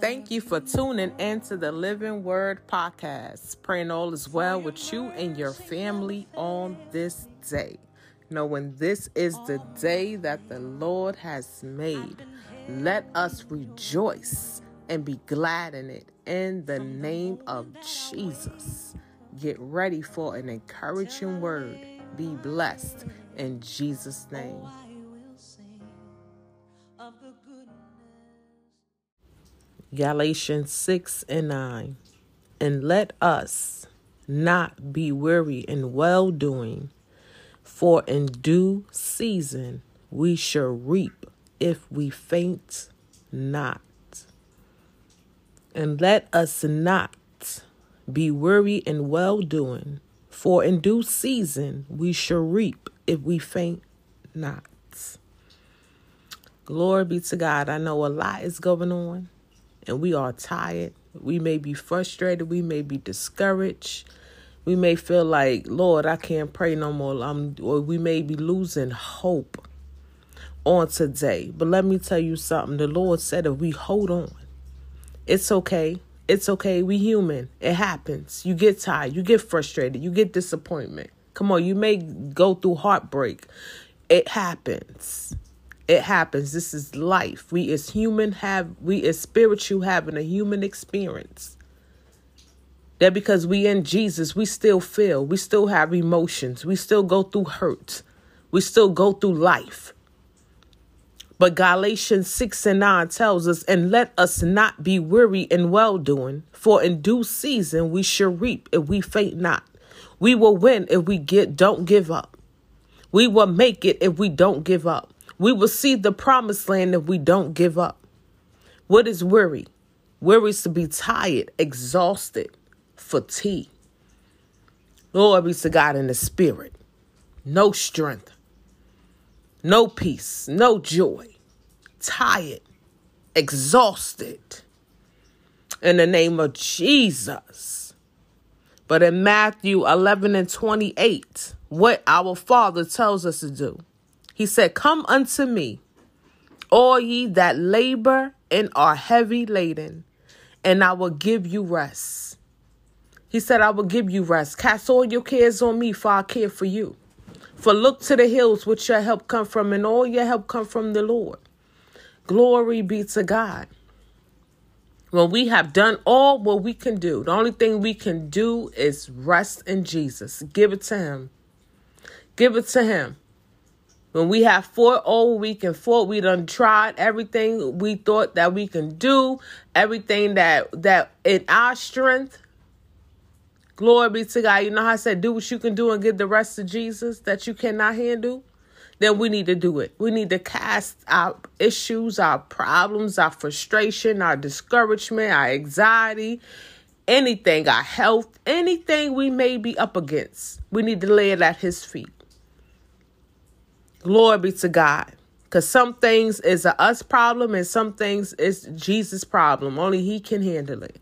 Thank you for tuning into the Living Word podcast. Praying all is well with you and your family on this day. Knowing this is the day that the Lord has made. Let us rejoice and be glad in it in the name of Jesus. Get ready for an encouraging word. Be blessed in Jesus' name. Galatians 6 and 9. And let us not be weary in well doing, for in due season we shall reap if we faint not. And let us not be weary in well doing, for in due season we shall reap if we faint not. Glory be to God. I know a lot is going on and we are tired. We may be frustrated. We may be discouraged. We may feel like, Lord, I can't pray no more. I'm, or we may be losing hope on today. But let me tell you something. The Lord said if we hold on, it's okay. It's okay. We human. It happens. You get tired. You get frustrated. You get disappointment. Come on, you may go through heartbreak. It happens. It happens. This is life. We as human have we as spiritual having a human experience. That because we in Jesus, we still feel, we still have emotions, we still go through hurt, we still go through life. But Galatians 6 and 9 tells us, and let us not be weary in well doing, for in due season we shall reap if we faint not. We will win if we get don't give up. We will make it if we don't give up. We will see the promised land if we don't give up. What is worry? Worry is to be tired, exhausted, fatigued. Lord be to God in the spirit. No strength, no peace, no joy, tired, exhausted. In the name of Jesus. But in Matthew 11 and 28, what our Father tells us to do. He said, Come unto me, all ye that labor and are heavy laden, and I will give you rest. He said, I will give you rest. Cast all your cares on me, for I care for you. For look to the hills which your help come from, and all your help come from the Lord. Glory be to God. When we have done all what we can do, the only thing we can do is rest in Jesus. Give it to Him. Give it to Him. When we have fought all week and fought, we done tried everything we thought that we can do, everything that that in our strength. Glory be to God. You know how I said, do what you can do and give the rest to Jesus that you cannot handle? Then we need to do it. We need to cast our issues, our problems, our frustration, our discouragement, our anxiety, anything, our health, anything we may be up against. We need to lay it at his feet. Glory be to God. Because some things is a us problem and some things is Jesus' problem. Only he can handle it.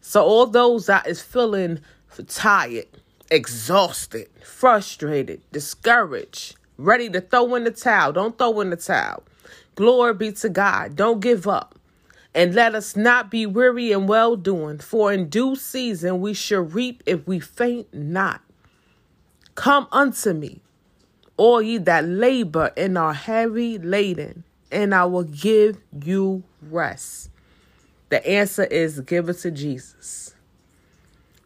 So all those that is feeling tired, exhausted, frustrated, discouraged, ready to throw in the towel. Don't throw in the towel. Glory be to God. Don't give up. And let us not be weary in well doing, for in due season we shall reap if we faint not. Come unto me, all ye that labor and are heavy laden, and I will give you rest. The answer is give it to Jesus.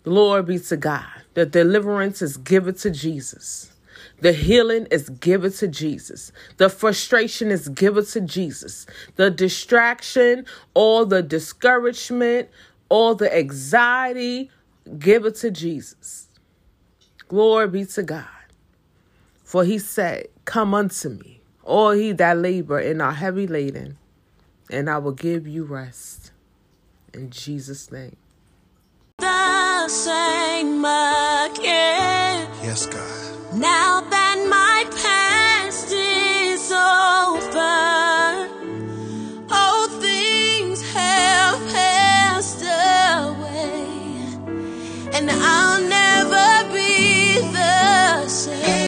Glory be to God. The deliverance is given to Jesus. The healing is given to Jesus. The frustration is given to Jesus. The distraction, all the discouragement, all the anxiety, give it to Jesus. Glory be to God. For he said, Come unto me, all ye that labor and are heavy laden, and I will give you rest. In Jesus' name.